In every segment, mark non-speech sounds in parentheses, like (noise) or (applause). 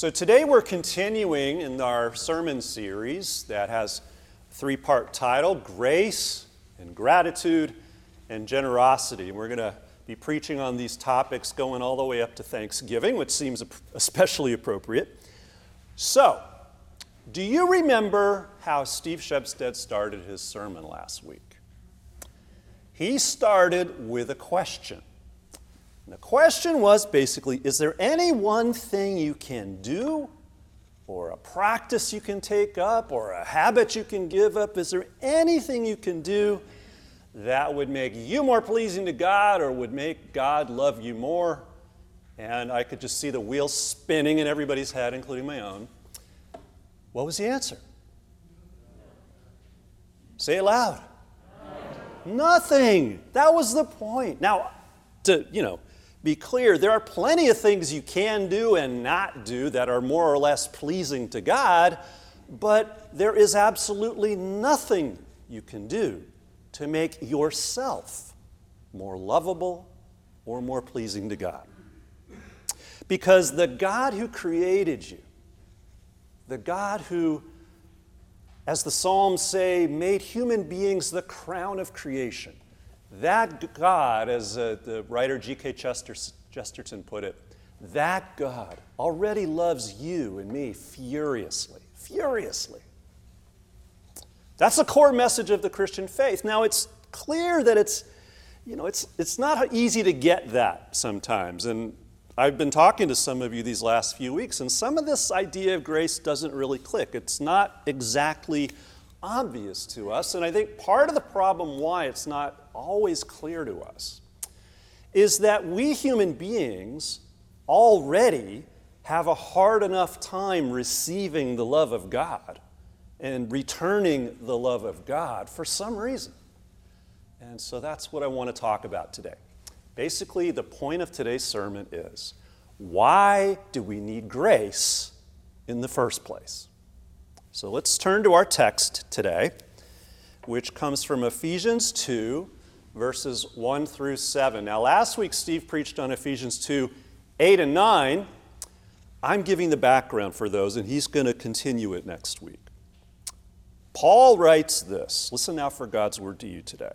So today we're continuing in our sermon series that has three part title Grace and Gratitude and Generosity. And we're going to be preaching on these topics going all the way up to Thanksgiving, which seems especially appropriate. So, do you remember how Steve Shepstead started his sermon last week? He started with a question. And the question was basically Is there any one thing you can do, or a practice you can take up, or a habit you can give up? Is there anything you can do that would make you more pleasing to God or would make God love you more? And I could just see the wheels spinning in everybody's head, including my own. What was the answer? Say it loud. Nothing. That was the point. Now, to, you know, be clear, there are plenty of things you can do and not do that are more or less pleasing to God, but there is absolutely nothing you can do to make yourself more lovable or more pleasing to God. Because the God who created you, the God who, as the Psalms say, made human beings the crown of creation, that God, as uh, the writer G.K. Chesterton put it, that God already loves you and me furiously, furiously. That's the core message of the Christian faith. Now, it's clear that it's, you know, it's, it's not easy to get that sometimes. And I've been talking to some of you these last few weeks, and some of this idea of grace doesn't really click. It's not exactly obvious to us. And I think part of the problem why it's not always clear to us is that we human beings already have a hard enough time receiving the love of God and returning the love of God for some reason. And so that's what I want to talk about today. Basically, the point of today's sermon is why do we need grace in the first place? So let's turn to our text today, which comes from Ephesians 2, verses 1 through 7. Now, last week, Steve preached on Ephesians 2, 8 and 9. I'm giving the background for those, and he's going to continue it next week. Paul writes this listen now for God's word to you today.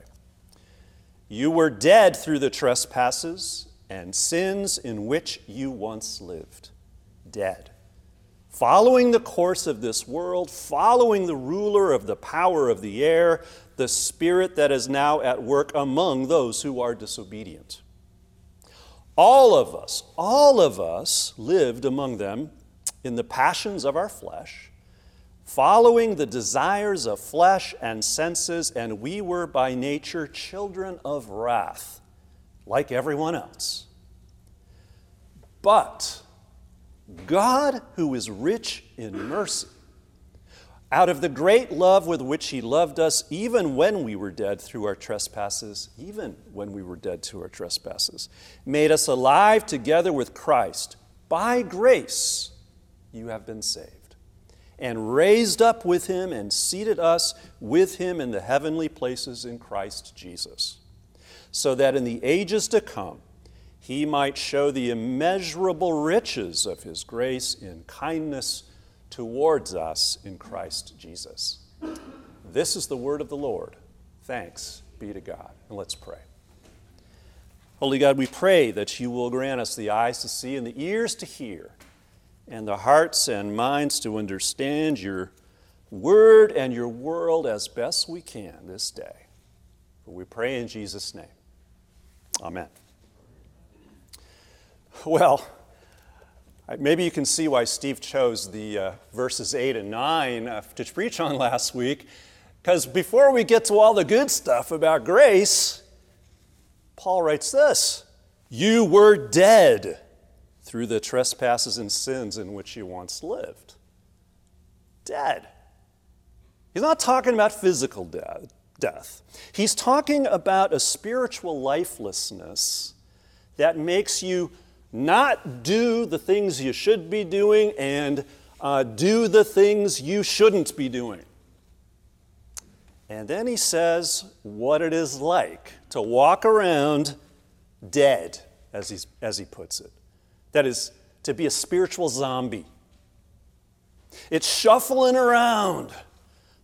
You were dead through the trespasses and sins in which you once lived. Dead. Following the course of this world, following the ruler of the power of the air, the spirit that is now at work among those who are disobedient. All of us, all of us lived among them in the passions of our flesh following the desires of flesh and senses, and we were by nature children of wrath, like everyone else. But God, who is rich in mercy, out of the great love with which He loved us, even when we were dead through our trespasses, even when we were dead to our trespasses, made us alive together with Christ. By grace, you have been saved and raised up with him and seated us with him in the heavenly places in Christ Jesus, so that in the ages to come he might show the immeasurable riches of his grace in kindness towards us in Christ Jesus. This is the word of the Lord. Thanks be to God. And let's pray. Holy God, we pray that you will grant us the eyes to see and the ears to hear and the hearts and minds to understand your word and your world as best we can this day. For we pray in Jesus' name. Amen. Well, maybe you can see why Steve chose the uh, verses 8 and 9 uh, to preach on (laughs) last week. Because before we get to all the good stuff about grace, Paul writes this You were dead through the trespasses and sins in which you once lived. Dead. He's not talking about physical death, death. He's talking about a spiritual lifelessness that makes you not do the things you should be doing and uh, do the things you shouldn't be doing. And then he says what it is like to walk around dead, as, he's, as he puts it. That is, to be a spiritual zombie, It's shuffling around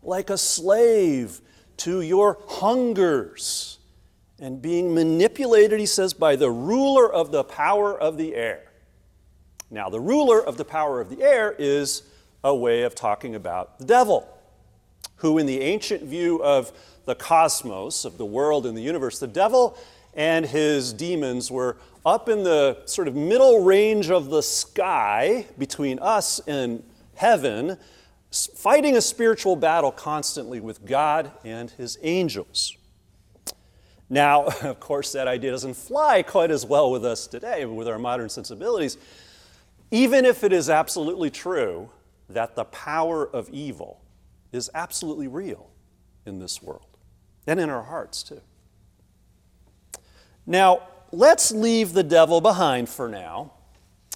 like a slave to your hungers and being manipulated, he says, by the ruler of the power of the air. Now, the ruler of the power of the air is a way of talking about the devil, who, in the ancient view of the cosmos, of the world and the universe, the devil and his demons were up in the sort of middle range of the sky between us and heaven, fighting a spiritual battle constantly with God and his angels. Now, (laughs) of course, that idea doesn't fly quite as well with us today, with our modern sensibilities, even if it is absolutely true that the power of evil is absolutely real in this world and in our hearts, too. Now, let's leave the devil behind for now.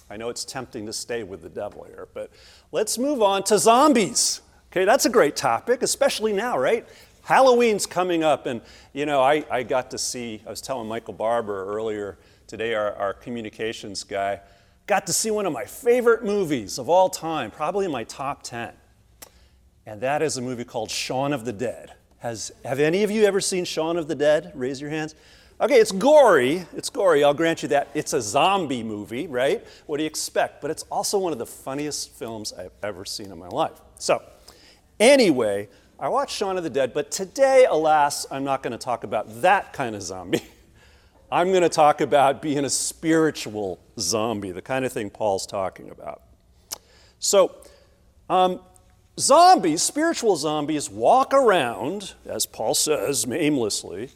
I know it's tempting to stay with the devil here, but let's move on to zombies. Okay, that's a great topic, especially now, right? Halloween's coming up, and you know, I, I got to see, I was telling Michael Barber earlier today, our, our communications guy, got to see one of my favorite movies of all time, probably in my top 10. And that is a movie called Shaun of the Dead. Has, have any of you ever seen Shaun of the Dead? Raise your hands. Okay, it's gory. It's gory, I'll grant you that. It's a zombie movie, right? What do you expect? But it's also one of the funniest films I've ever seen in my life. So, anyway, I watched Shaun of the Dead, but today, alas, I'm not going to talk about that kind of zombie. (laughs) I'm going to talk about being a spiritual zombie, the kind of thing Paul's talking about. So, um, zombies, spiritual zombies, walk around, as Paul says, aimlessly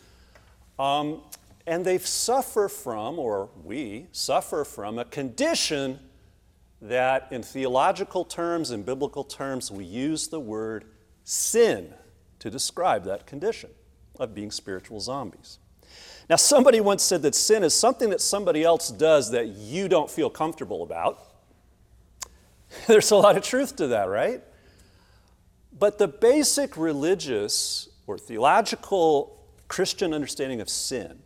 um, and they suffer from, or we suffer from, a condition that in theological terms, in biblical terms, we use the word sin to describe that condition of being spiritual zombies. Now, somebody once said that sin is something that somebody else does that you don't feel comfortable about. (laughs) There's a lot of truth to that, right? But the basic religious or theological Christian understanding of sin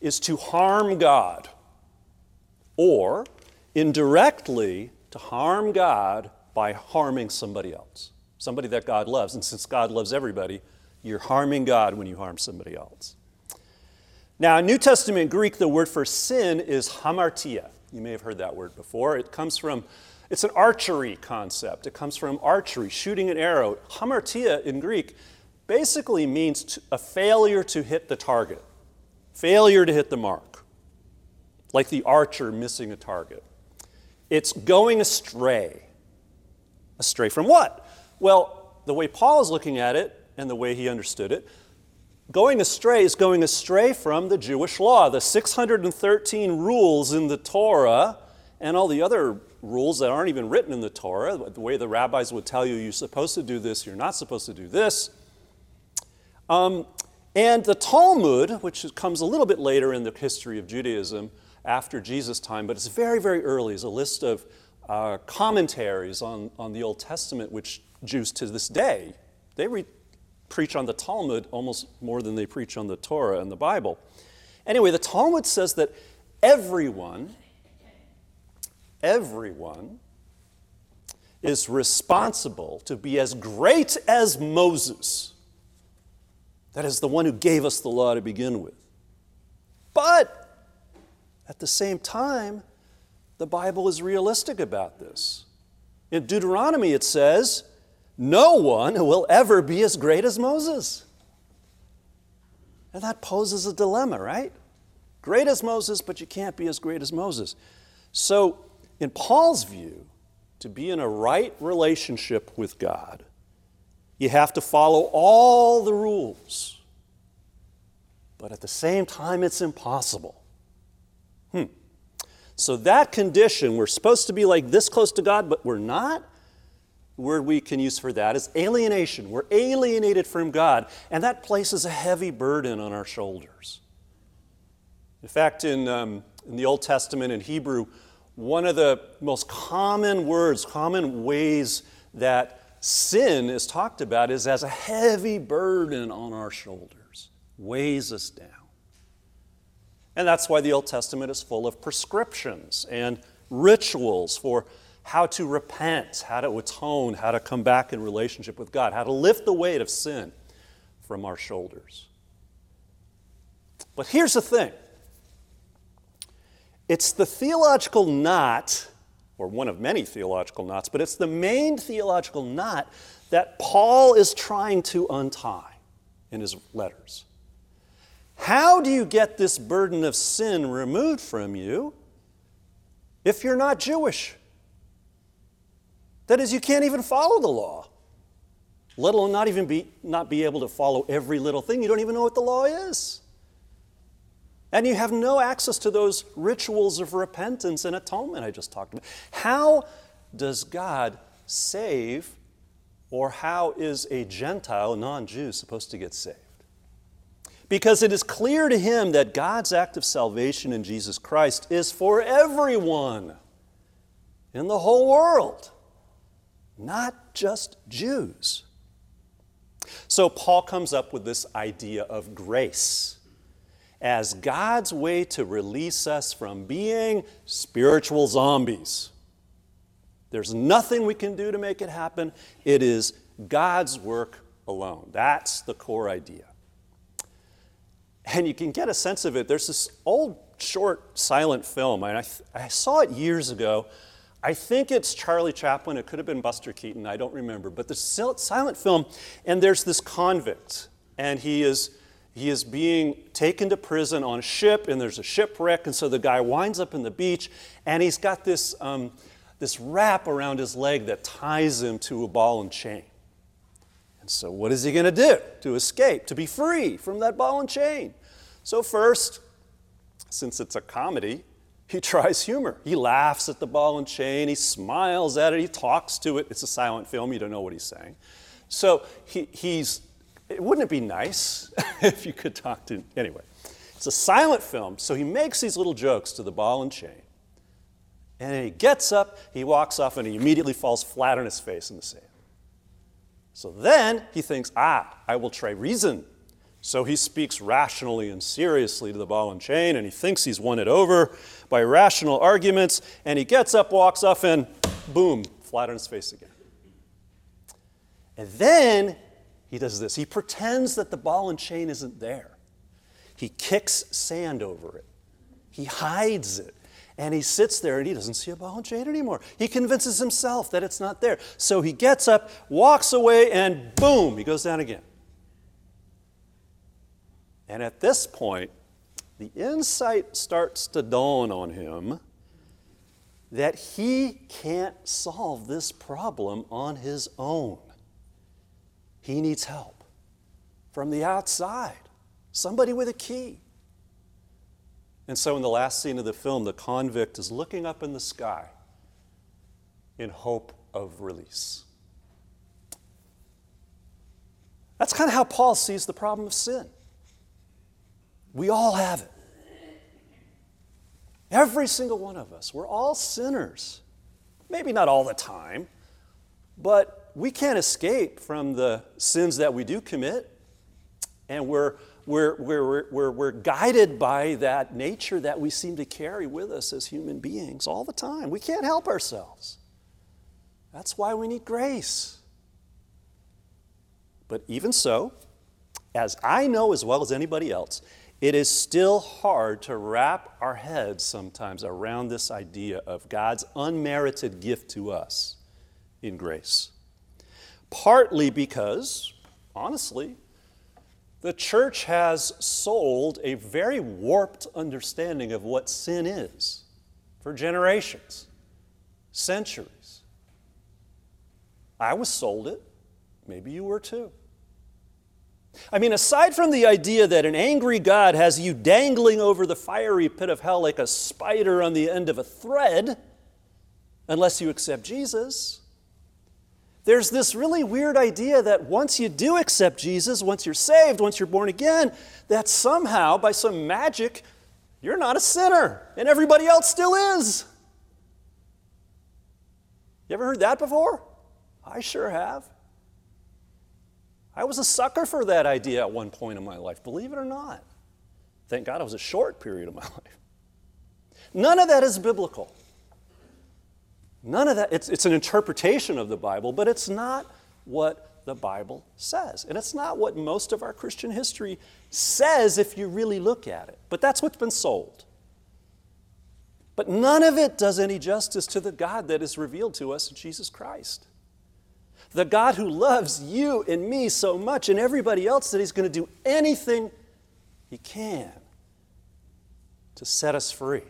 is to harm God or indirectly to harm God by harming somebody else, somebody that God loves. And since God loves everybody, you're harming God when you harm somebody else. Now, in New Testament Greek, the word for sin is hamartia. You may have heard that word before. It comes from, it's an archery concept. It comes from archery, shooting an arrow. Hamartia in Greek basically means a failure to hit the target, failure to hit the mark, like the archer missing a target. It's going astray. Astray from what? Well, the way Paul is looking at it and the way he understood it, going astray is going astray from the Jewish law, the 613 rules in the Torah and all the other rules that aren't even written in the Torah, the way the rabbis would tell you you're supposed to do this, you're not supposed to do this. Um, and the Talmud, which comes a little bit later in the history of Judaism after Jesus' time, but it's very, very early, is a list of uh, commentaries on, on the Old Testament, which Jews to this day, they re- preach on the Talmud almost more than they preach on the Torah and the Bible. Anyway, the Talmud says that everyone, everyone is responsible to be as great as Moses that is the one who gave us the law to begin with. But at the same time, the Bible is realistic about this. In Deuteronomy, it says, No one will ever be as great as Moses. And that poses a dilemma, right? Great as Moses, but you can't be as great as Moses. So, in Paul's view, to be in a right relationship with God, you have to follow all the rules. But at the same time, it's impossible. Hmm. So, that condition, we're supposed to be like this close to God, but we're not. Word we can use for that is alienation. We're alienated from God, and that places a heavy burden on our shoulders. In fact, in, um, in the Old Testament in Hebrew, one of the most common words, common ways that sin is talked about is as a heavy burden on our shoulders, weighs us down. And that's why the Old Testament is full of prescriptions and rituals for how to repent, how to atone, how to come back in relationship with God, how to lift the weight of sin from our shoulders. But here's the thing it's the theological knot, or one of many theological knots, but it's the main theological knot that Paul is trying to untie in his letters. How do you get this burden of sin removed from you if you're not Jewish? That is, you can't even follow the law, let alone not even be, not be able to follow every little thing. You don't even know what the law is. And you have no access to those rituals of repentance and atonement I just talked about. How does God save, or how is a Gentile, non Jew, supposed to get saved? Because it is clear to him that God's act of salvation in Jesus Christ is for everyone in the whole world, not just Jews. So Paul comes up with this idea of grace as God's way to release us from being spiritual zombies. There's nothing we can do to make it happen. It is God's work alone. That's the core idea. And you can get a sense of it. There's this old short silent film, and I, I saw it years ago. I think it's Charlie Chaplin. It could have been Buster Keaton. I don't remember. But the silent film, and there's this convict, and he is he is being taken to prison on a ship, and there's a shipwreck, and so the guy winds up in the beach, and he's got this, um, this wrap around his leg that ties him to a ball and chain. And so, what is he going to do to escape, to be free from that ball and chain? So, first, since it's a comedy, he tries humor. He laughs at the ball and chain, he smiles at it, he talks to it. It's a silent film, you don't know what he's saying. So, he, he's wouldn't it be nice (laughs) if you could talk to anyway. It's a silent film so he makes these little jokes to the ball and chain. And he gets up he walks off and he immediately falls flat on his face in the sand. So then he thinks ah i will try reason so he speaks rationally and seriously to the ball and chain and he thinks he's won it over by rational arguments and he gets up walks off and boom flat on his face again and then he does this. He pretends that the ball and chain isn't there. He kicks sand over it. He hides it. And he sits there and he doesn't see a ball and chain anymore. He convinces himself that it's not there. So he gets up, walks away, and boom, he goes down again. And at this point, the insight starts to dawn on him that he can't solve this problem on his own. He needs help from the outside, somebody with a key. And so, in the last scene of the film, the convict is looking up in the sky in hope of release. That's kind of how Paul sees the problem of sin. We all have it. Every single one of us. We're all sinners. Maybe not all the time, but we can't escape from the sins that we do commit. And we're, we're, we're, we're, we're guided by that nature that we seem to carry with us as human beings all the time. We can't help ourselves. That's why we need grace. But even so, as I know as well as anybody else, it is still hard to wrap our heads sometimes around this idea of God's unmerited gift to us in grace partly because, honestly, the church has sold a very warped understanding of what sin is for generations, centuries. I was sold it. Maybe you were too. I mean, aside from the idea that an angry God has you dangling over the fiery pit of hell like a spider on the end of a thread, unless you accept Jesus, there's this really weird idea that once you do accept Jesus, once you're saved, once you're born again, that somehow, by some magic, you're not a sinner and everybody else still is. You ever heard that before? I sure have. I was a sucker for that idea at one point in my life, believe it or not. Thank God it was a short period of my (laughs) life. None of that is biblical. None of that, it's, it's an interpretation of the Bible, but it's not what the Bible says. And it's not what most of our Christian history says if you really look at it. But that's what's been sold. But none of it does any justice to the God that is revealed to us in Jesus Christ. The God who loves you and me so much and everybody else that He's going to do anything He can to set us free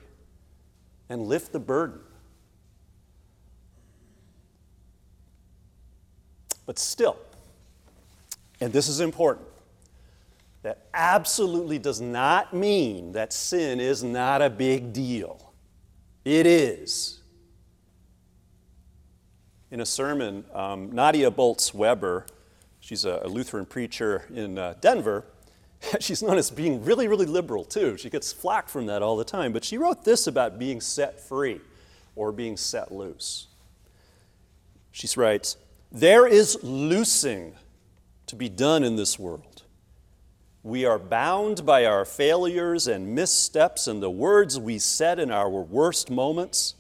and lift the burden. But still, and this is important, that absolutely does not mean that sin is not a big deal. It is. In a sermon, um, Nadia Bolz Weber, she's a, Lutheran preacher in uh, Denver, (laughs) she's known as being really, really liberal too. She gets flack from that all the time. But she wrote this about being set free or being set loose. She writes, There is loosing to be done in this world. We are bound by our failures and missteps and the words we said in our worst moments.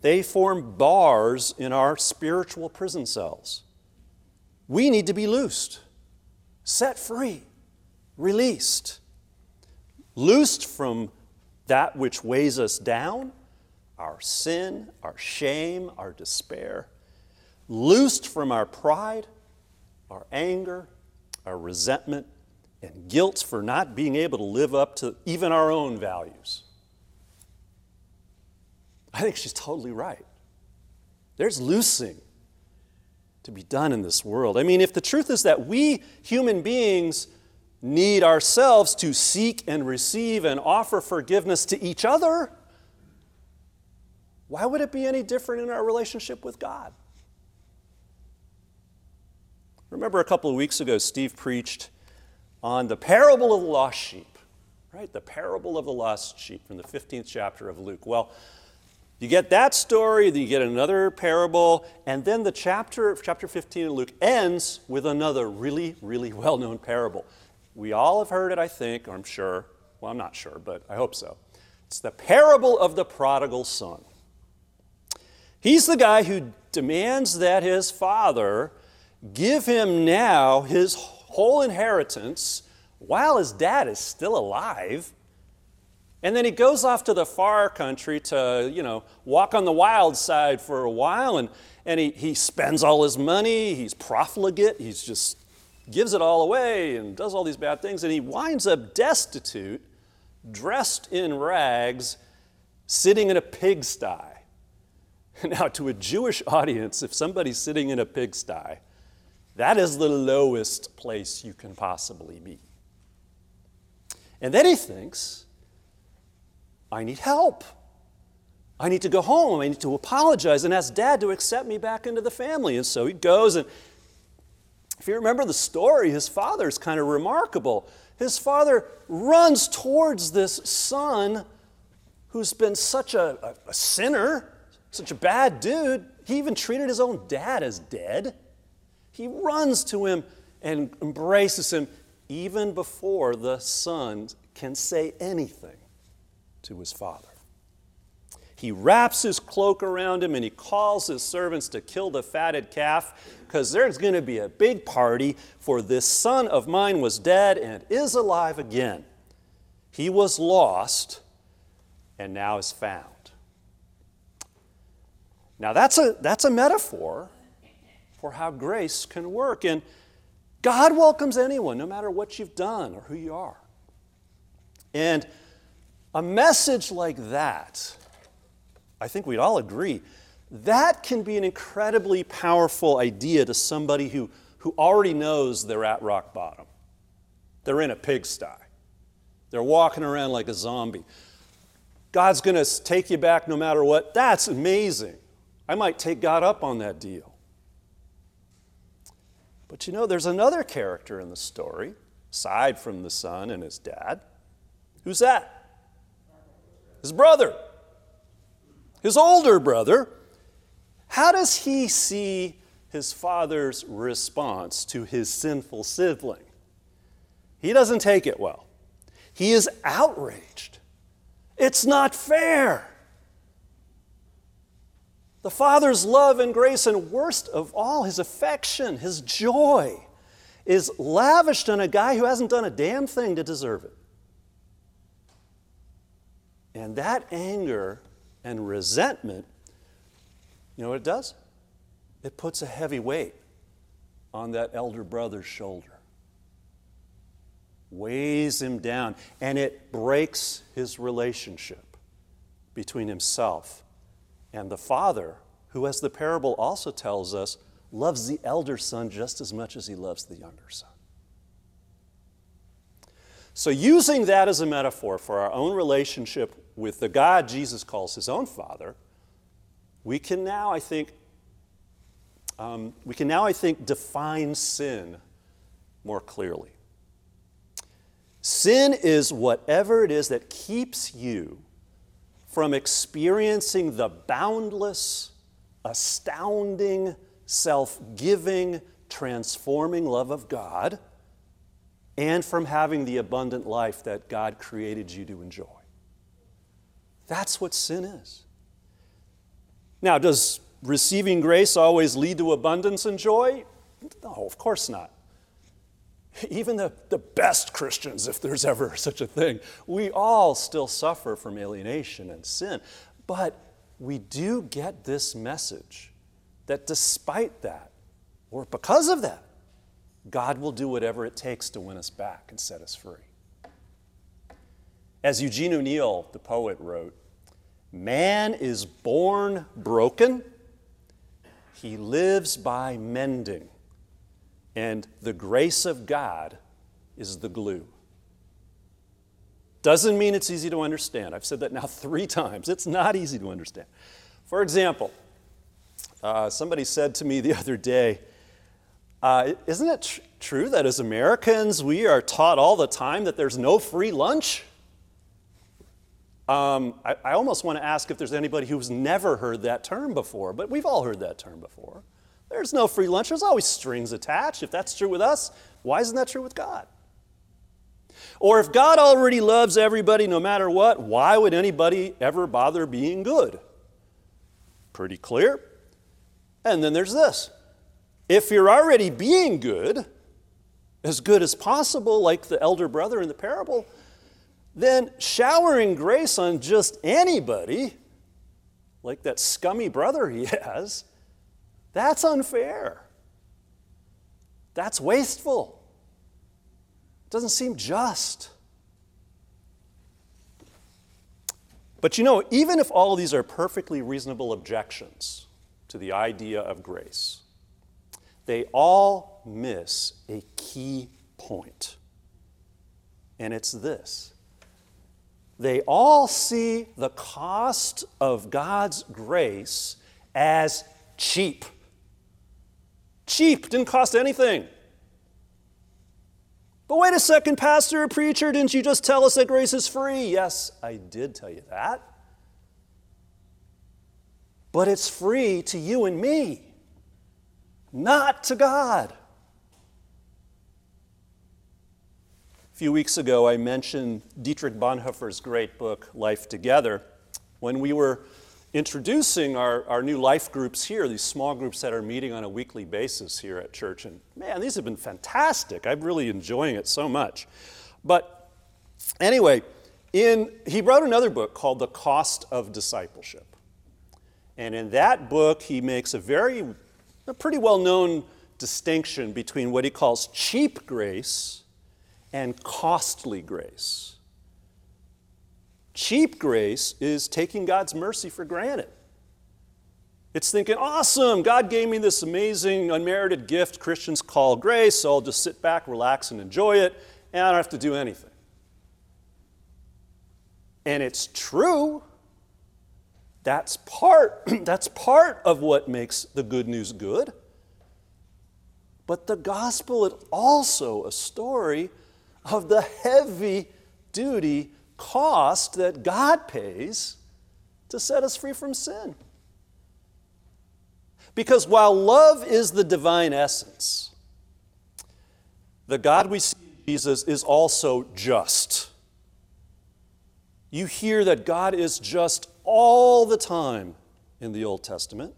They form bars in our spiritual prison cells. We need to be loosed, set free, released. Loosed from that which weighs us down, our sin, our shame, our despair. Loosed from our pride, our anger, our resentment, and guilt for not being able to live up to even our own values. I think she's totally right. There's loosing to be done in this world. I mean, if the truth is that we human beings need ourselves to seek and receive and offer forgiveness to each other, why would it be any different in our relationship with God? Remember a couple of weeks ago, Steve preached on the parable of the lost sheep, right? The parable of the lost sheep from the 15th chapter of Luke. Well, you get that story, then you get another parable, and then the chapter, of chapter 15 of Luke ends with another really, really well known parable. We all have heard it, I think, or I'm sure. Well, I'm not sure, but I hope so. It's the parable of the prodigal son. He's the guy who demands that his father give him now his whole inheritance while his dad is still alive. And then he goes off to the far country to, you know, walk on the wild side for a while and, and he, he spends all his money, he's profligate, he's just gives it all away and does all these bad things, and he winds up destitute, dressed in rags, sitting in a pigsty. (laughs) Now, to a Jewish audience, if somebody's sitting in a pigsty, that is the lowest place you can possibly be. And then he thinks, I need help. I need to go home. I need to apologize and ask dad to accept me back into the family. And so he goes and if you remember the story, his father is kind of remarkable. His father runs towards this son who's been such a, a, a sinner, such a bad dude. He even treated his own dad as dead. He runs to him and embraces him even before the son can say anything to his father. He wraps his cloak around him and he calls his servants to kill the fatted calf because there's going to be a big party, for this son of mine was dead and is alive again. He was lost and now is found. Now, that's a, that's a metaphor for how grace can work. And God welcomes anyone, no matter what you've done or who you are. And a message like that, I think we'd all agree, that can be an incredibly powerful idea to somebody who, who already knows they're at rock bottom. They're in a pigsty. They're walking around like a zombie. God's going to take you back no matter what. That's amazing. I might take God up on that deal. But you know, there's another character in the story, aside from the son and his dad. Who's that? His brother. His older brother how does he see his father's response to his sinful sibling? He doesn't take it well. He is outraged. It's not fair. The Father's love and grace, and worst of all, his affection, his joy, is lavished on a guy who hasn't done a damn thing to deserve it. And that anger and resentment, you know what it does? It puts a heavy weight on that elder brother's shoulder, weighs him down, and it breaks his relationship between himself and the father, who, as the parable also tells us, loves the elder son just as much as he loves the younger son. So, using that as a metaphor for our own relationship with the God Jesus calls his own Father, we can now, I think, um, we can now, I think, define sin more clearly. Sin is whatever it is that keeps you from experiencing the boundless, astounding, self giving, transforming love of God and from having the abundant life that God created you to enjoy. That's what sin is. Now, does receiving grace always lead to abundance and joy? No, of course not. Even the, the best Christians, if there's ever (laughs) such a thing, we all still suffer from alienation and sin. But we do get this message that despite that, or because of that, God will do whatever it takes to win us back and set us free. As Eugene O'Neill, the poet, wrote, Man is born broken, he lives by mending, and the grace of God is the glue. Doesn't mean it's easy to understand. I've said that now (laughs) three times. It's not easy to understand. For example, uh, somebody said to me the (laughs) other day, uh, Isn't it tr- true that as Americans we are taught all the time that there's no free lunch? Um, I, I, almost want to ask if there's anybody who's never heard that term before, but we've all heard that term before. There's no free lunch, there's always strings attached. If that's true with us, why isn't that true with God? Or if God already loves everybody no matter what, why would anybody ever bother being good? Pretty clear. And then there's this if you're already being good, as good as possible, like the elder brother in the parable, then showering grace on just anybody, like that scummy brother he (laughs) has, that's unfair. That's wasteful. It doesn't seem just. But you know, even if all of these are perfectly reasonable objections to the idea of grace, they all miss a key point. And it's this they all see the cost of God's grace as cheap. Cheap, didn't cost anything. But wait a second, pastor, or preacher, didn't you just tell us that grace is free? Yes, I did tell you that. But it's free to you and me, not to God. Few weeks ago, I mentioned Dietrich Bonhoeffer's great book, Life Together. When we were introducing our, our new life groups here, these small groups that are meeting on a weekly basis here at church, and man, these have been fantastic. I'm really enjoying it so much. But anyway, in, he wrote another book called The Cost of Discipleship. And in that book, he makes a very, a pretty well known distinction between what he calls cheap grace and costly grace. Cheap grace is taking God's mercy for granted. It's thinking, awesome, God gave me this amazing, unmerited gift Christians call grace, so I'll just sit back, relax, and enjoy it, and I don't have to do anything. And it's true. That's part, (clears throat) that's part of what makes the good news good. But the gospel is also a story of the heavy duty cost that God pays to set us free from sin. Because while love is the divine essence, the God we see in Jesus is also just. You hear that God is just all the time in the Old Testament.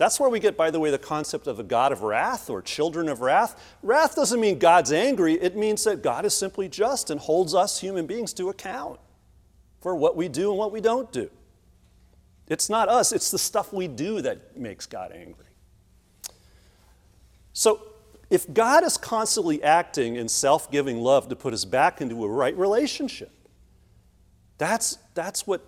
That's where we get, by the way, the concept of a God of wrath or children of wrath. Wrath doesn't mean God's angry, it means that God is simply just and holds us human beings to account for what we do and what we don't do. It's not us, it's the stuff we do that makes God angry. So, if God is constantly acting in self giving love to put us back into a right relationship, that's, that's what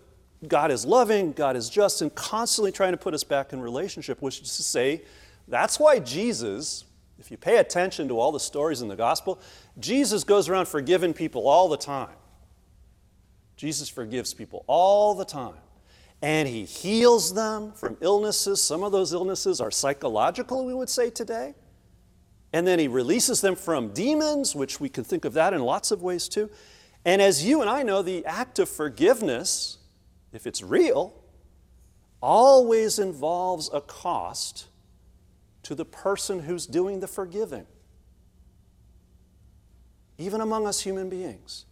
God is loving, God is just, and constantly trying to put us back in relationship, which is to say, that's why Jesus, if you pay attention to all the stories in the gospel, Jesus goes around forgiving people all the time. Jesus forgives people all the time. And he heals them from illnesses. Some of those illnesses are psychological, we would say today. And then he releases them from demons, which we can think of that in lots of ways too. And as you and I know, the act of forgiveness if it's real, always involves a cost to the person who's doing the forgiving, even among us human beings.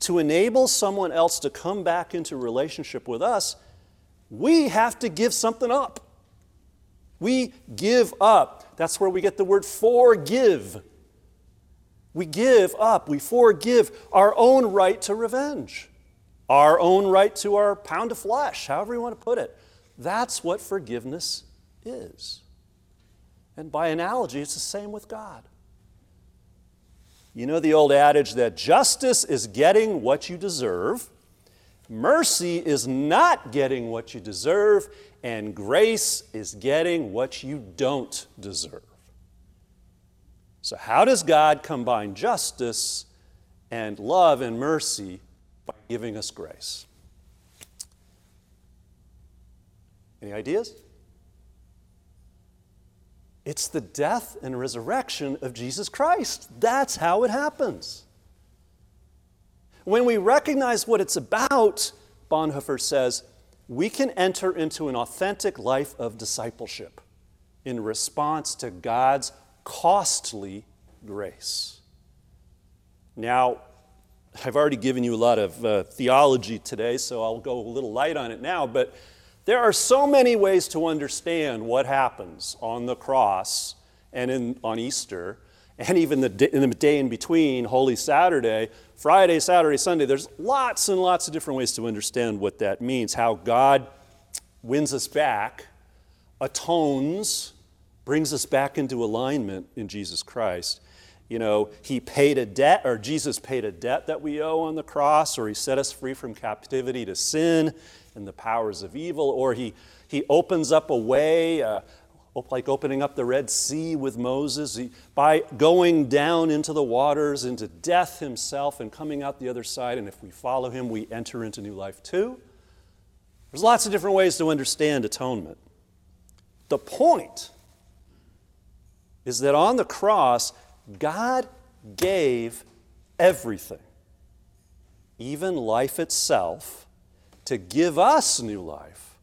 To enable someone else to come back into relationship with us, we have to give something up. We give up. That's where we get the word forgive. We give up, we forgive our own right to revenge our own right to our pound of flesh, however you want to put it. That's what forgiveness is. And by analogy, it's the same with God. You know the old adage that justice is getting what you deserve, mercy is not getting what you deserve, and grace is getting what you don't deserve. So, how does God combine justice and love and mercy giving us grace. Any ideas? It's the death and resurrection of Jesus Christ. That's how it happens. When we recognize what it's about, Bonhoeffer says, we can enter into an authentic life of discipleship in response to God's costly grace. Now, I've already given you a lot of uh, theology today, so I'll go a little light on it now. But there are so many ways to understand what happens on the cross and in, on Easter, and even the, in the day in between, Holy Saturday, Friday, Saturday, Sunday. There's lots and lots of different ways to understand what that means, how God wins us back, atones, brings us back into alignment in Jesus Christ you know, he paid a debt, or Jesus paid a debt that we owe on the cross, or he set us free from captivity to sin and the powers of evil, or he, he opens up a way, uh, like opening up the Red Sea with Moses, he, by going down into the waters, into death himself, and coming out the other side. And if we follow him, we enter into new life too. There's lots of different ways to understand atonement. The point is that on the cross, God gave everything, even life itself, to give us new life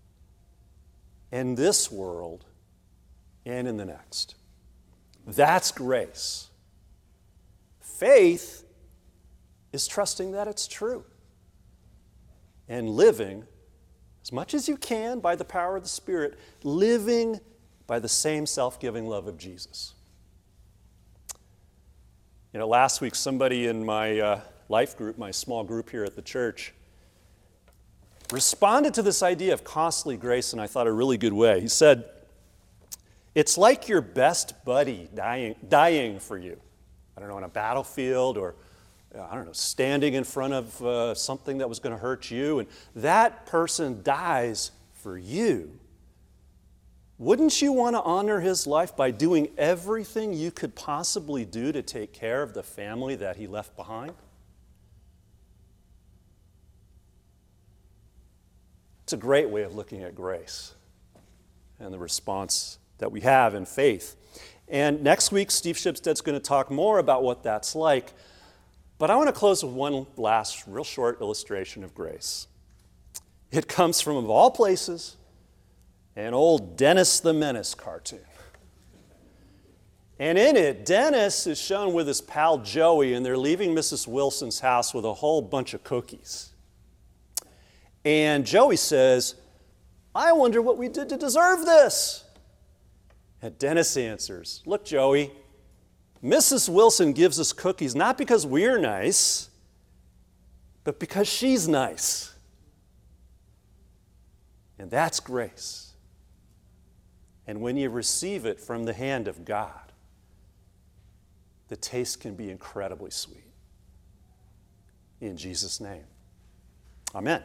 in this world and in the next. That's grace. Faith is trusting that it's true and living as much as you can by the power of the Spirit, living by the same self giving love of Jesus. You know, last week somebody in my uh, life group, my small group here at the church, responded to this idea of costly grace in I thought a really good way. He said, It's like your best buddy dying, dying for you. I don't know, on a battlefield or, I don't know, standing in front of uh, something that was going to hurt you, and that person dies for you. Wouldn't you want to honor his life by doing everything you could possibly do to take care of the family that he left behind? It's a great way of looking at grace and the response that we have in faith. And next week, Steve Shipstead's going to talk more about what that's like. But I want to close with one last, real short illustration of grace. It comes from, of all places, an old Dennis the Menace cartoon. And in it, Dennis is shown with his pal Joey, and they're leaving Mrs. Wilson's house with a whole bunch of cookies. And Joey says, I wonder what we did to deserve this. And Dennis answers Look, Joey, Mrs. Wilson gives us cookies not because we're nice, but because she's nice. And that's grace. And when you receive it from the hand of God, the taste can be incredibly sweet. In Jesus' name, amen.